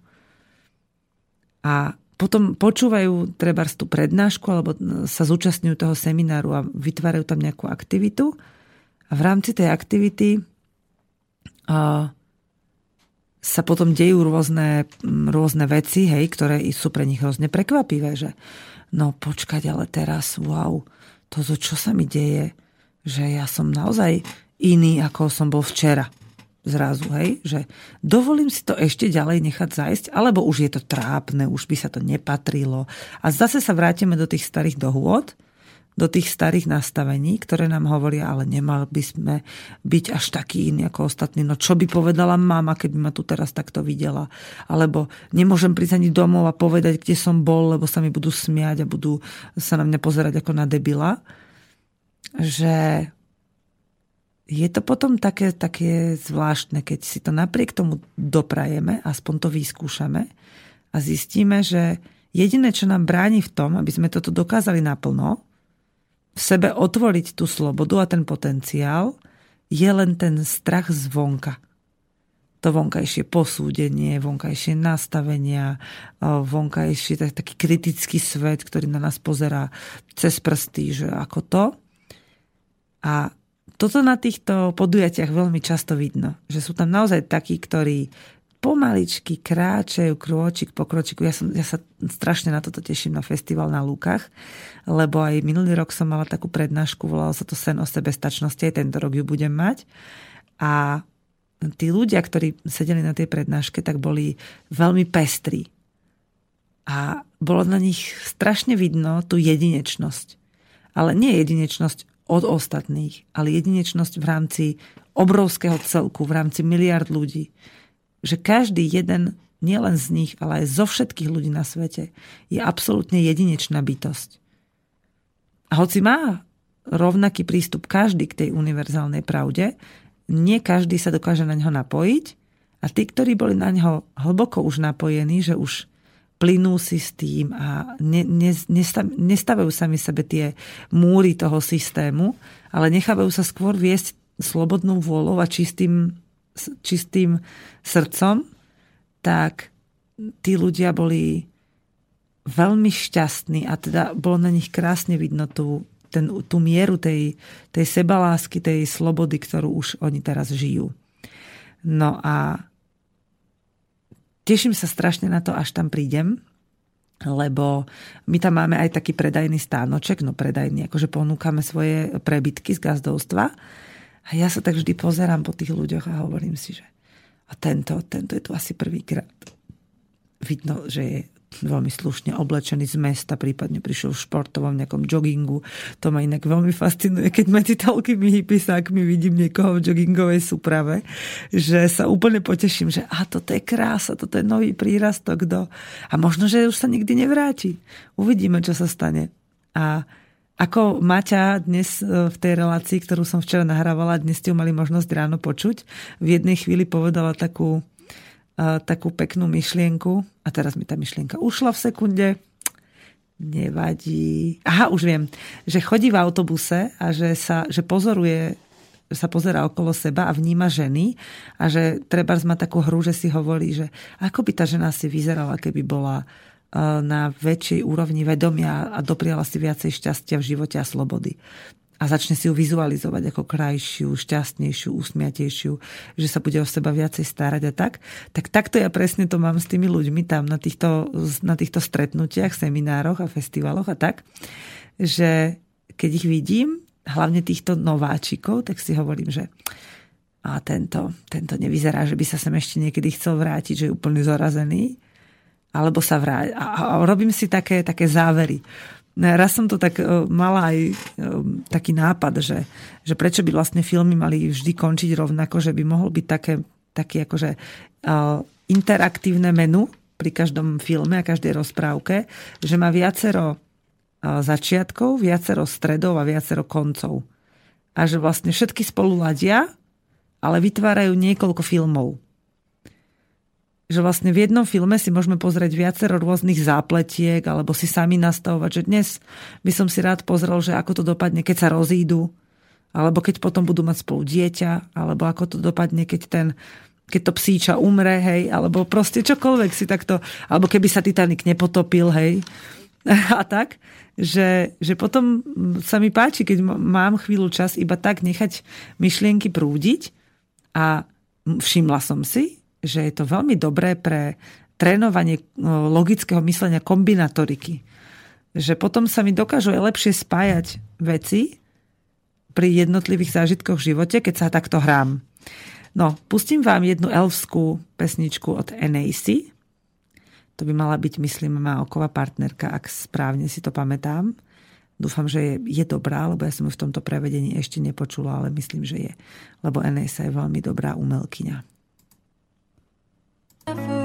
A potom počúvajú treba tú prednášku alebo sa zúčastňujú toho semináru a vytvárajú tam nejakú aktivitu a v rámci tej aktivity sa potom dejú rôzne, rôzne veci, hej, ktoré sú pre nich hrozne prekvapivé, že no počkať, ale teraz, wow, to, čo sa mi deje, že ja som naozaj iný, ako som bol včera zrazu, hej, že dovolím si to ešte ďalej nechať zajsť, alebo už je to trápne, už by sa to nepatrilo. A zase sa vrátime do tých starých dohôd, do tých starých nastavení, ktoré nám hovoria, ale nemal by sme byť až taký iný ako ostatní. No čo by povedala mama, keby ma tu teraz takto videla? Alebo nemôžem prísť ani domov a povedať, kde som bol, lebo sa mi budú smiať a budú sa na mňa pozerať ako na debila. Že je to potom také, také zvláštne, keď si to napriek tomu doprajeme, aspoň to vyskúšame a zistíme, že jediné, čo nám bráni v tom, aby sme toto dokázali naplno, v sebe otvoriť tú slobodu a ten potenciál je len ten strach zvonka. To vonkajšie posúdenie, vonkajšie nastavenia, vonkajšie taký kritický svet, ktorý na nás pozerá cez prsty, že ako to. A toto na týchto podujatiach veľmi často vidno, že sú tam naozaj takí, ktorí pomaličky kráčajú krôčik po kročiku. Ja, som, ja sa strašne na toto teším na festival na Lúkach, lebo aj minulý rok som mala takú prednášku, volalo sa to Sen o sebestačnosti, aj tento rok ju budem mať. A tí ľudia, ktorí sedeli na tej prednáške, tak boli veľmi pestrí. A bolo na nich strašne vidno tú jedinečnosť. Ale nie jedinečnosť od ostatných, ale jedinečnosť v rámci obrovského celku, v rámci miliard ľudí že každý jeden, nielen z nich, ale aj zo všetkých ľudí na svete, je absolútne jedinečná bytosť. A hoci má rovnaký prístup každý k tej univerzálnej pravde, nie každý sa dokáže na ňo napojiť a tí, ktorí boli na ňo hlboko už napojení, že už plynú si s tým a ne, ne, nestavajú sami sebe tie múry toho systému, ale nechávajú sa skôr viesť slobodnou vôľou a čistým čistým srdcom, tak tí ľudia boli veľmi šťastní a teda bolo na nich krásne vidno tú, ten, tú mieru tej, tej sebalásky, tej slobody, ktorú už oni teraz žijú. No a teším sa strašne na to, až tam prídem, lebo my tam máme aj taký predajný stánoček, no predajný, akože ponúkame svoje prebytky z gazdovstva a ja sa tak vždy pozerám po tých ľuďoch a hovorím si, že a tento, tento je tu asi prvýkrát. Vidno, že je veľmi slušne oblečený z mesta, prípadne prišiel v športovom nejakom joggingu. To ma inak veľmi fascinuje, keď medzi toľkými hypisákmi vidím niekoho v joggingovej súprave, že sa úplne poteším, že a toto je krása, toto je nový prírastok do... A možno, že už sa nikdy nevráti. Uvidíme, čo sa stane. A ako Maťa dnes e, v tej relácii, ktorú som včera nahrávala, dnes ste ju mali možnosť ráno počuť, v jednej chvíli povedala takú, e, takú peknú myšlienku a teraz mi tá myšlienka ušla v sekunde. Nevadí. Aha, už viem, že chodí v autobuse a že, sa, že pozoruje sa pozera okolo seba a vníma ženy a že treba má takú hru, že si hovorí, že ako by tá žena si vyzerala, keby bola na väčšej úrovni vedomia a dopriala si viacej šťastia v živote a slobody. A začne si ju vizualizovať ako krajšiu, šťastnejšiu, usmiatejšiu, že sa bude o seba viacej starať a tak. Tak takto ja presne to mám s tými ľuďmi tam na týchto, na týchto stretnutiach, seminároch a festivaloch a tak, že keď ich vidím, hlavne týchto nováčikov, tak si hovorím, že a tento, tento nevyzerá, že by sa sem ešte niekedy chcel vrátiť, že je úplne zorazený alebo sa vráť. A, a robím si také, také závery. Raz som to tak uh, mala aj uh, taký nápad, že, že prečo by vlastne filmy mali vždy končiť rovnako, že by mohol byť také, také akože uh, interaktívne menu pri každom filme a každej rozprávke, že má viacero začiatkov, viacero stredov a viacero koncov. A že vlastne všetky spolu ladia, ale vytvárajú niekoľko filmov že vlastne v jednom filme si môžeme pozrieť viacero rôznych zápletiek alebo si sami nastavovať, že dnes by som si rád pozrel, že ako to dopadne, keď sa rozídu, alebo keď potom budú mať spolu dieťa, alebo ako to dopadne, keď ten keď to psíča umre, hej, alebo proste čokoľvek si takto, alebo keby sa Titanic nepotopil, hej, a tak, že, že potom sa mi páči, keď mám chvíľu čas iba tak nechať myšlienky prúdiť a všimla som si, že je to veľmi dobré pre trénovanie logického myslenia kombinatoriky. Že potom sa mi dokážu aj lepšie spájať veci pri jednotlivých zážitkoch v živote, keď sa takto hrám. No, pustím vám jednu elfskú pesničku od NAC. To by mala byť, myslím, má oková partnerka, ak správne si to pamätám. Dúfam, že je, je dobrá, lebo ja som ju v tomto prevedení ešte nepočula, ale myslím, že je. Lebo NAC je veľmi dobrá umelkyňa. Star.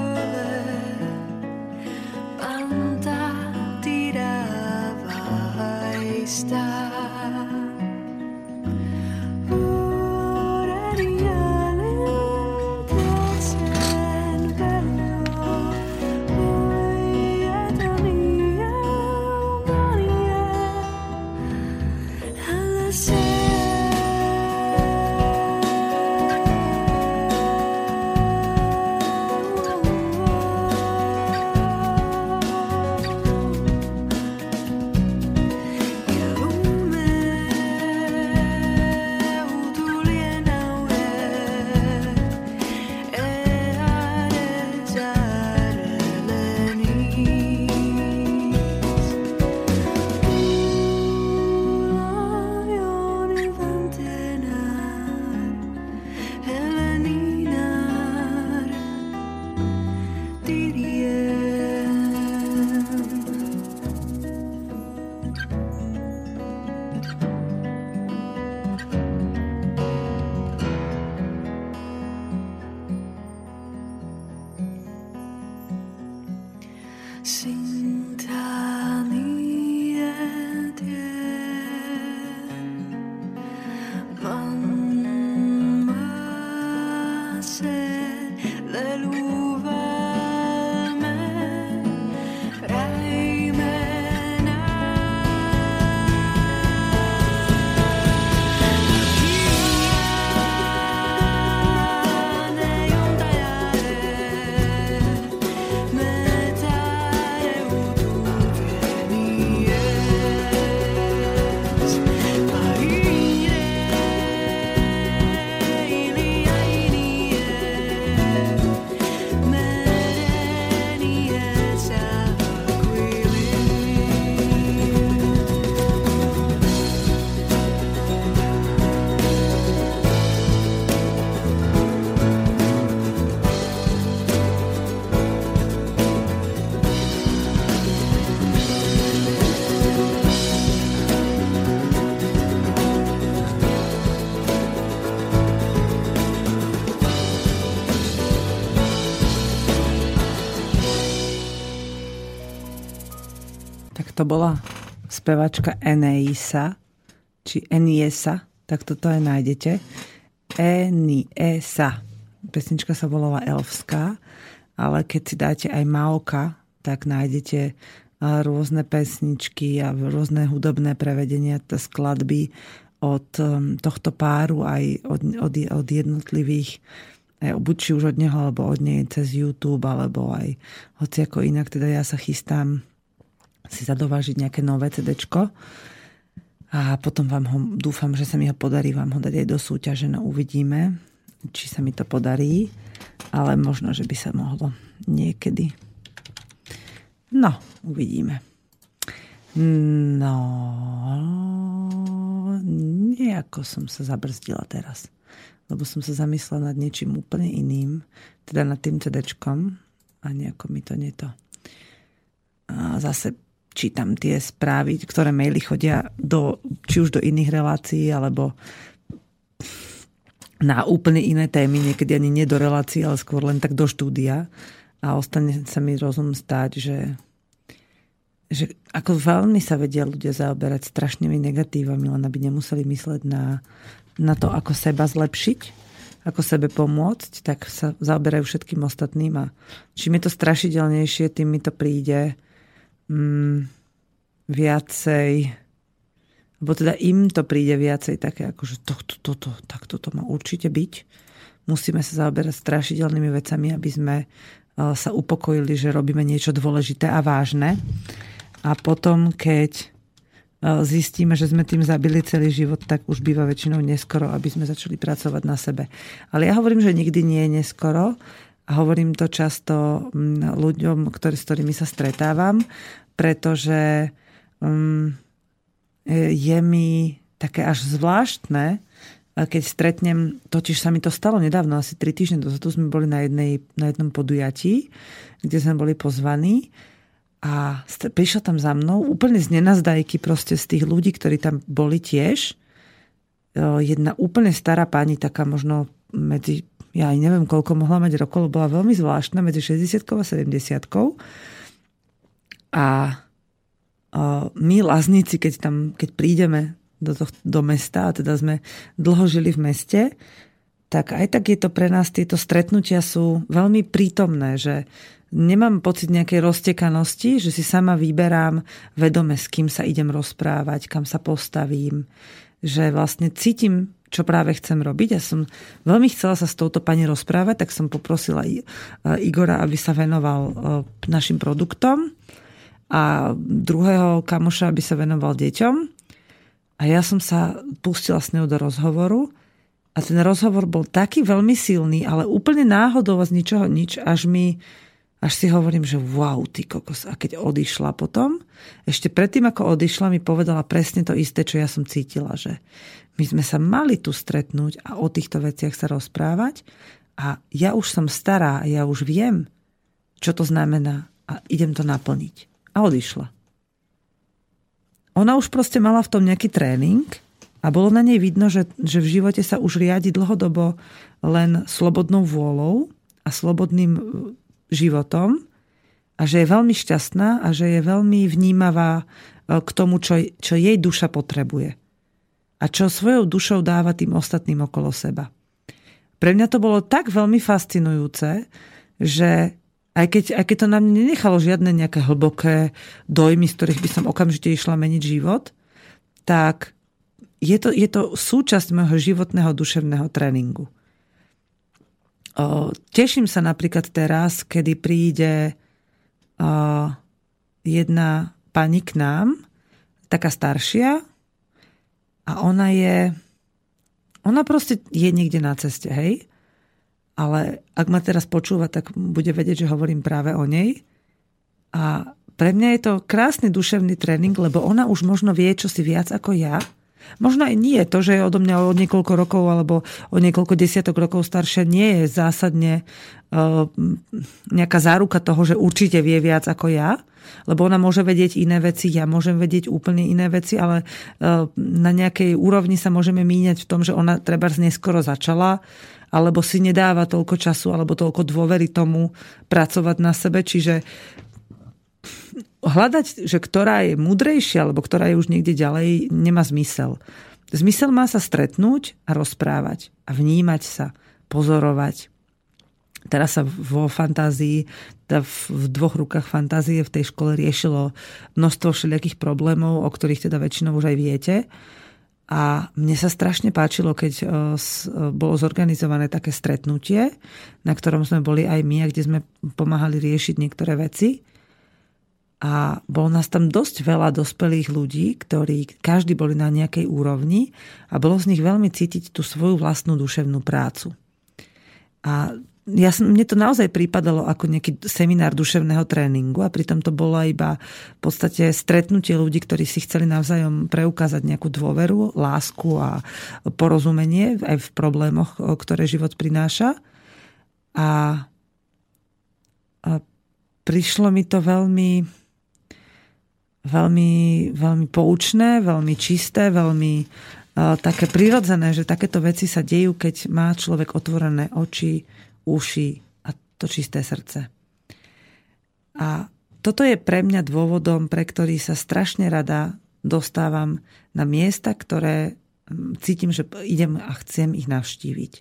To bola spevačka Eneisa, či Eniesa, tak toto aj nájdete. Eniesa. Pesnička sa volala Elfská, ale keď si dáte aj Maoka, tak nájdete rôzne pesničky a rôzne hudobné prevedenia, skladby od um, tohto páru aj od, od, od jednotlivých buď či už od neho, alebo od nej cez YouTube, alebo aj hoci ako inak, teda ja sa chystám si zadovážiť nejaké nové CD. A potom vám ho, dúfam, že sa mi ho podarí vám ho dať aj do súťaže, no uvidíme, či sa mi to podarí, ale možno, že by sa mohlo niekedy. No, uvidíme. No, nejako som sa zabrzdila teraz, lebo som sa zamyslela nad niečím úplne iným, teda nad tým CD a nejako mi to nie to. A zase čítam tie správy, ktoré maily chodia do, či už do iných relácií, alebo na úplne iné témy, niekedy ani nie do relácií, ale skôr len tak do štúdia. A ostane sa mi rozum stáť, že, že ako veľmi sa vedia ľudia zaoberať strašnými negatívami, len aby nemuseli mysleť na, na to, ako seba zlepšiť, ako sebe pomôcť, tak sa zaoberajú všetkým ostatným. A čím je to strašidelnejšie, tým mi to príde mm, viacej lebo teda im to príde viacej také ako, že tohto, toto, tak toto má určite byť. Musíme sa zaoberať strašidelnými vecami, aby sme e, sa upokojili, že robíme niečo dôležité a vážne. A potom, keď zistíme, že sme tým zabili celý život, tak už býva väčšinou neskoro, aby sme začali pracovať na sebe. Ale ja hovorím, že nikdy nie je neskoro a hovorím to často mm, ľuďom, ktorý, s ktorými sa stretávam, pretože um, je mi také až zvláštne, keď stretnem, totiž sa mi to stalo nedávno, asi tri týždne dozadu sme boli na, jednej, na jednom podujatí, kde sme boli pozvaní a prišla tam za mnou úplne z nenazdajky proste z tých ľudí, ktorí tam boli tiež. Jedna úplne stará pani, taká možno medzi, ja aj neviem koľko mohla mať rokov, bola veľmi zvláštna, medzi 60 a 70 A my lazníci, keď tam, keď prídeme do, to, do mesta, a teda sme dlho žili v meste, tak aj tak je to pre nás, tieto stretnutia sú veľmi prítomné, že nemám pocit nejakej roztekanosti, že si sama vyberám vedome, s kým sa idem rozprávať, kam sa postavím, že vlastne cítim, čo práve chcem robiť. Ja som veľmi chcela sa s touto pani rozprávať, tak som poprosila Igora, aby sa venoval e, našim produktom a druhého kamoša, aby sa venoval deťom. A ja som sa pustila s ňou do rozhovoru a ten rozhovor bol taký veľmi silný, ale úplne náhodou z ničoho nič, až mi až si hovorím, že wow, ty kokos. A keď odišla potom, ešte predtým, ako odišla, mi povedala presne to isté, čo ja som cítila, že my sme sa mali tu stretnúť a o týchto veciach sa rozprávať a ja už som stará, ja už viem, čo to znamená a idem to naplniť. A odišla. Ona už proste mala v tom nejaký tréning a bolo na nej vidno, že, že v živote sa už riadi dlhodobo len slobodnou vôľou a slobodným životom a že je veľmi šťastná a že je veľmi vnímavá e, k tomu, čo, čo jej duša potrebuje. A čo svojou dušou dáva tým ostatným okolo seba. Pre mňa to bolo tak veľmi fascinujúce, že aj keď, aj keď to na mňa nenechalo žiadne nejaké hlboké dojmy, z ktorých by som okamžite išla meniť život, tak je to, je to súčasť môjho životného duševného tréningu. Teším sa napríklad teraz, kedy príde jedna pani k nám, taká staršia, a ona je, ona proste je niekde na ceste, hej? Ale ak ma teraz počúva, tak bude vedieť, že hovorím práve o nej. A pre mňa je to krásny duševný tréning, lebo ona už možno vie, čo si viac ako ja Možno aj nie. To, že je odo mňa o niekoľko rokov alebo o niekoľko desiatok rokov staršia, nie je zásadne uh, nejaká záruka toho, že určite vie viac ako ja. Lebo ona môže vedieť iné veci, ja môžem vedieť úplne iné veci, ale uh, na nejakej úrovni sa môžeme míňať v tom, že ona treba neskoro začala, alebo si nedáva toľko času alebo toľko dôvery tomu pracovať na sebe. Čiže hľadať, že ktorá je múdrejšia, alebo ktorá je už niekde ďalej, nemá zmysel. Zmysel má sa stretnúť a rozprávať a vnímať sa, pozorovať. Teraz sa vo fantázii, v dvoch rukách fantázie v tej škole riešilo množstvo všelijakých problémov, o ktorých teda väčšinou už aj viete. A mne sa strašne páčilo, keď e, bolo zorganizované také stretnutie, na ktorom sme boli aj my kde sme pomáhali riešiť niektoré veci. A bolo nás tam dosť veľa dospelých ľudí, ktorí každý boli na nejakej úrovni a bolo z nich veľmi cítiť tú svoju vlastnú duševnú prácu. A ja som, mne to naozaj prípadalo ako nejaký seminár duševného tréningu a pritom to bolo iba v podstate stretnutie ľudí, ktorí si chceli navzájom preukázať nejakú dôveru, lásku a porozumenie aj v problémoch, ktoré život prináša. A, a prišlo mi to veľmi veľmi, veľmi poučné, veľmi čisté, veľmi uh, také prirodzené, že takéto veci sa dejú, keď má človek otvorené oči, uši a to čisté srdce. A toto je pre mňa dôvodom, pre ktorý sa strašne rada dostávam na miesta, ktoré cítim, že idem a chcem ich navštíviť.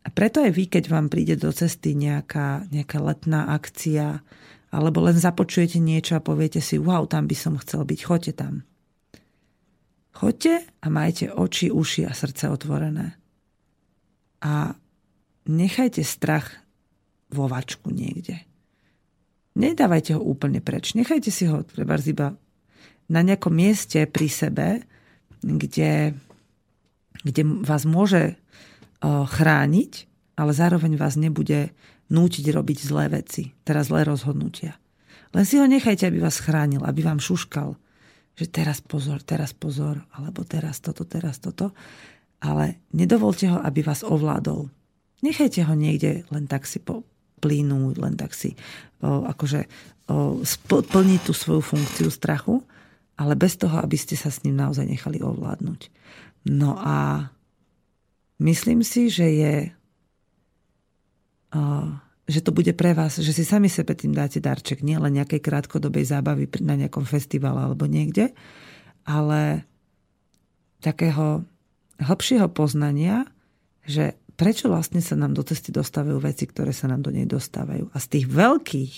A preto aj vy, keď vám príde do cesty nejaká, nejaká letná akcia, alebo len započujete niečo a poviete si, wow, tam by som chcel byť, choďte tam. Choďte a majte oči, uši a srdce otvorené. A nechajte strach vo vačku niekde. Nedávajte ho úplne preč. Nechajte si ho treba iba na nejakom mieste pri sebe, kde, kde vás môže chrániť, ale zároveň vás nebude nútiť robiť zlé veci, teda zlé rozhodnutia. Len si ho nechajte, aby vás chránil, aby vám šuškal, že teraz pozor, teraz pozor, alebo teraz toto, teraz toto. Ale nedovolte ho, aby vás ovládol. Nechajte ho niekde len tak si po, len tak si o, akože o, splniť tú svoju funkciu strachu, ale bez toho, aby ste sa s ním naozaj nechali ovládnuť. No a myslím si, že je že to bude pre vás, že si sami sebe tým dáte darček, nie len nejakej krátkodobej zábavy na nejakom festivale alebo niekde, ale takého hlbšieho poznania, že prečo vlastne sa nám do cesty dostávajú veci, ktoré sa nám do nej dostávajú. A z tých veľkých,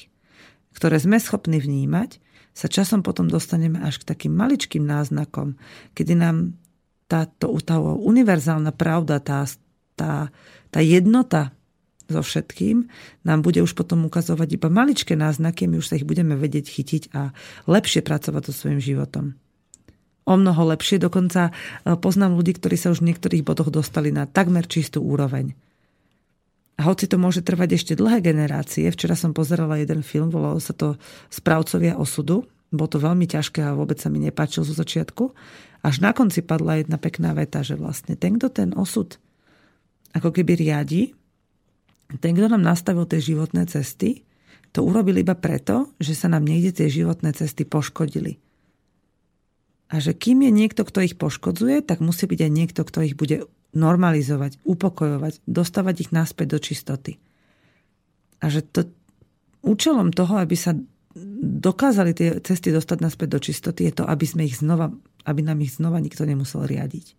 ktoré sme schopní vnímať, sa časom potom dostaneme až k takým maličkým náznakom, kedy nám táto, tá univerzálna pravda, tá, tá, tá jednota so všetkým, nám bude už potom ukazovať iba maličké náznaky, my už sa ich budeme vedieť chytiť a lepšie pracovať so svojím životom. O mnoho lepšie, dokonca e, poznám ľudí, ktorí sa už v niektorých bodoch dostali na takmer čistú úroveň. A hoci to môže trvať ešte dlhé generácie, včera som pozerala jeden film, volalo sa to Správcovia osudu, bolo to veľmi ťažké a vôbec sa mi nepáčil zo začiatku. Až na konci padla jedna pekná veta, že vlastne ten, kto ten osud ako keby riadi, ten, kto nám nastavil tie životné cesty, to urobil iba preto, že sa nám niekde tie životné cesty poškodili. A že kým je niekto, kto ich poškodzuje, tak musí byť aj niekto, kto ich bude normalizovať, upokojovať, dostávať ich naspäť do čistoty. A že to, účelom toho, aby sa dokázali tie cesty dostať naspäť do čistoty, je to, aby, sme ich znova, aby nám ich znova nikto nemusel riadiť.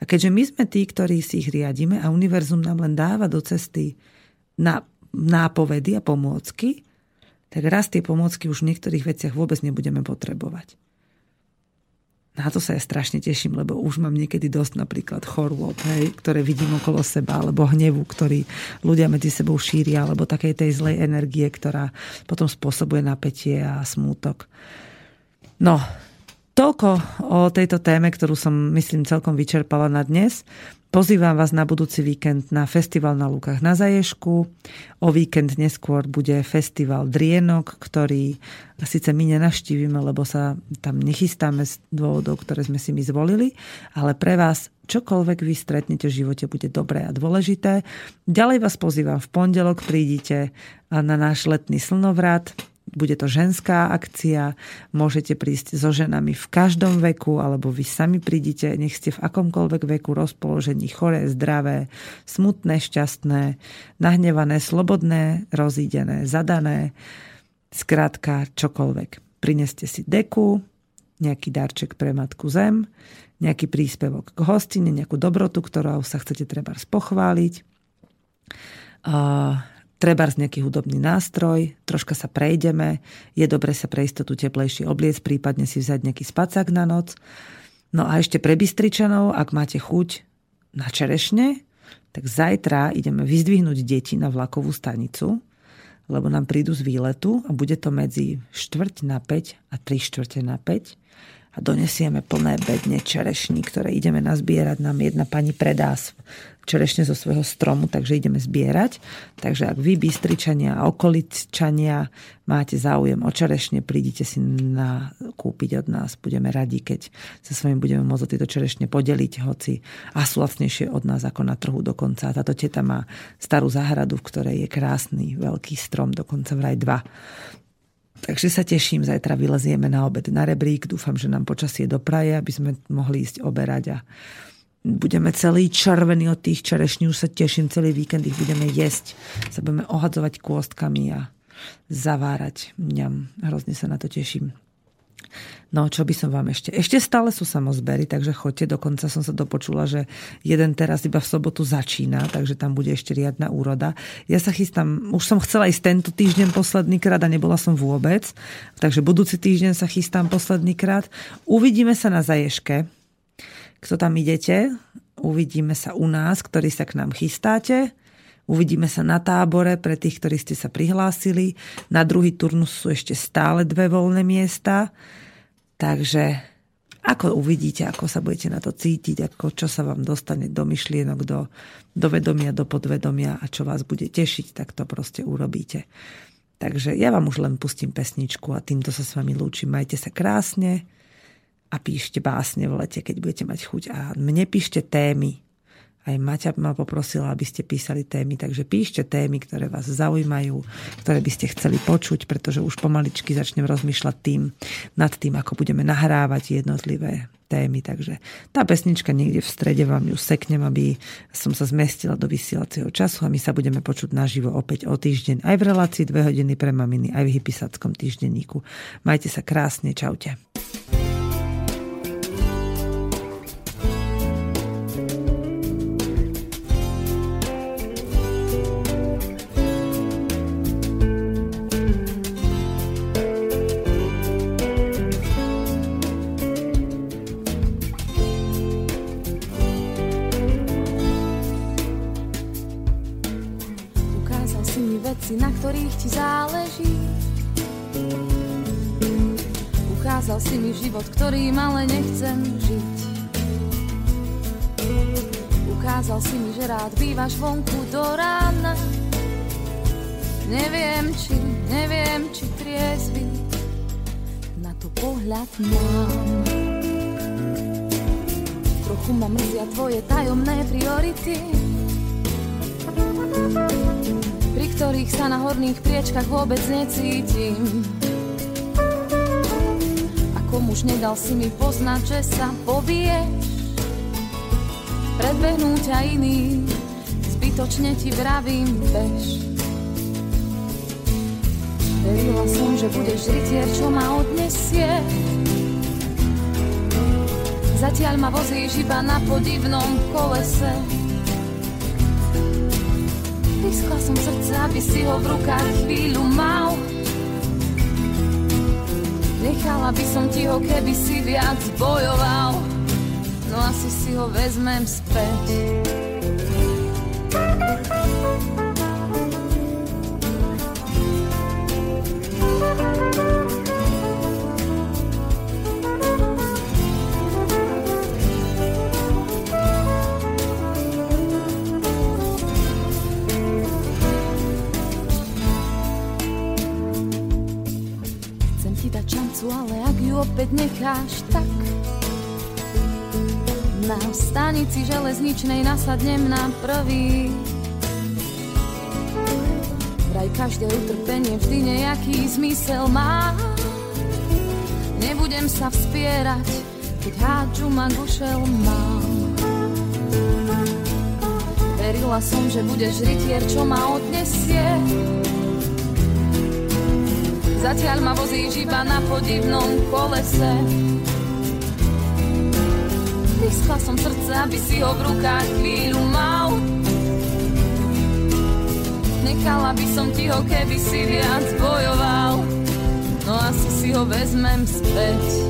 A keďže my sme tí, ktorí si ich riadíme a univerzum nám len dáva do cesty na nápovedy a pomôcky, tak raz tie pomôcky už v niektorých veciach vôbec nebudeme potrebovať. Na to sa ja strašne teším, lebo už mám niekedy dosť napríklad chorôb, hej, ktoré vidím okolo seba, alebo hnevu, ktorý ľudia medzi sebou šíria, alebo takej tej zlej energie, ktorá potom spôsobuje napätie a smútok. No, toľko o tejto téme, ktorú som, myslím, celkom vyčerpala na dnes. Pozývam vás na budúci víkend na festival na Lukách na Zaješku. O víkend neskôr bude festival Drienok, ktorý síce my nenaštívime, lebo sa tam nechystáme z dôvodov, ktoré sme si my zvolili, ale pre vás čokoľvek vy stretnete v živote bude dobré a dôležité. Ďalej vás pozývam v pondelok, prídite na náš letný slnovrat bude to ženská akcia, môžete prísť so ženami v každom veku, alebo vy sami prídite, nech ste v akomkoľvek veku rozpoložení, choré, zdravé, smutné, šťastné, nahnevané, slobodné, rozídené, zadané, skrátka čokoľvek. Prineste si deku, nejaký darček pre Matku Zem, nejaký príspevok k hostine, nejakú dobrotu, ktorou sa chcete treba pochváliť treba z nejaký hudobný nástroj, troška sa prejdeme, je dobre sa pre istotu teplejšie obliec, prípadne si vzať nejaký spacák na noc. No a ešte pre Bystričanov, ak máte chuť na čerešne, tak zajtra ideme vyzdvihnúť deti na vlakovú stanicu, lebo nám prídu z výletu a bude to medzi štvrť na 5 a 3 štvrte na 5 a donesieme plné bedne čerešní, ktoré ideme nazbierať. Nám jedna pani predá čerešne zo svojho stromu, takže ideme zbierať. Takže ak vy, Bystričania a okoličania, máte záujem o čerešne, prídite si na, kúpiť od nás. Budeme radi, keď sa s vami budeme môcť tieto čerešne podeliť, hoci a sú lacnejšie od nás ako na trhu dokonca. Táto teta má starú záhradu, v ktorej je krásny veľký strom, dokonca vraj dva. Takže sa teším, zajtra vylezieme na obed na rebrík. Dúfam, že nám počasie dopraje, aby sme mohli ísť oberať a budeme celý červený od tých čerešní. Už sa teším, celý víkend ich budeme jesť. Sa budeme ohadzovať kôstkami a zavárať. Mňam, hrozne sa na to teším. No, čo by som vám ešte... Ešte stále sú samozbery, takže chodte. Dokonca som sa dopočula, že jeden teraz iba v sobotu začína, takže tam bude ešte riadna úroda. Ja sa chystám, už som chcela ísť tento týždeň posledný krát a nebola som vôbec, takže budúci týždeň sa chystám posledný krát. Uvidíme sa na Zaješke. Kto tam idete? Uvidíme sa u nás, ktorí sa k nám chystáte. Uvidíme sa na tábore pre tých, ktorí ste sa prihlásili. Na druhý turnus sú ešte stále dve voľné miesta. Takže ako uvidíte, ako sa budete na to cítiť, ako čo sa vám dostane do myšlienok, do, do vedomia, do podvedomia a čo vás bude tešiť, tak to proste urobíte. Takže ja vám už len pustím pesničku a týmto sa s vami lúčim. Majte sa krásne a píšte básne v lete, keď budete mať chuť. A mne píšte témy, aj Maťa ma poprosila, aby ste písali témy, takže píšte témy, ktoré vás zaujímajú, ktoré by ste chceli počuť, pretože už pomaličky začnem rozmýšľať tým, nad tým, ako budeme nahrávať jednotlivé témy. Takže tá pesnička niekde v strede vám ju seknem, aby som sa zmestila do vysielacieho času a my sa budeme počuť naživo opäť o týždeň aj v relácii 2 hodiny pre maminy, aj v hypisackom týždenníku. Majte sa krásne, čaute. Mám. Trochu ma mrzia tvoje tajomné priority, pri ktorých sa na horných priečkach vôbec necítim muž, nedal si mi poznať, že sa povieš. Predbehnúť ťa iný, zbytočne ti vravím, bež. Verila som, že budeš rytier, čo ma odnesie. Zatiaľ ma vozíš iba na podivnom kolese. Vyskla som srdce, aby si ho v rukách chvíľu mal. Nechala by som ti ho, keby si viac bojoval No asi si ho vezmem späť stanici železničnej nasadnem na prvý. Vraj každé utrpenie vždy nejaký zmysel má. Nebudem sa vspierať, keď hádžu ma gušel mám. Verila som, že budeš rytier, čo ma odnesie Zatiaľ ma vozíš iba na podivnom kolese Vyskla som srdce, aby si ho v rukách chvíľu mal. Nechala by som ti ho, keby si viac bojoval. No asi si ho vezmem späť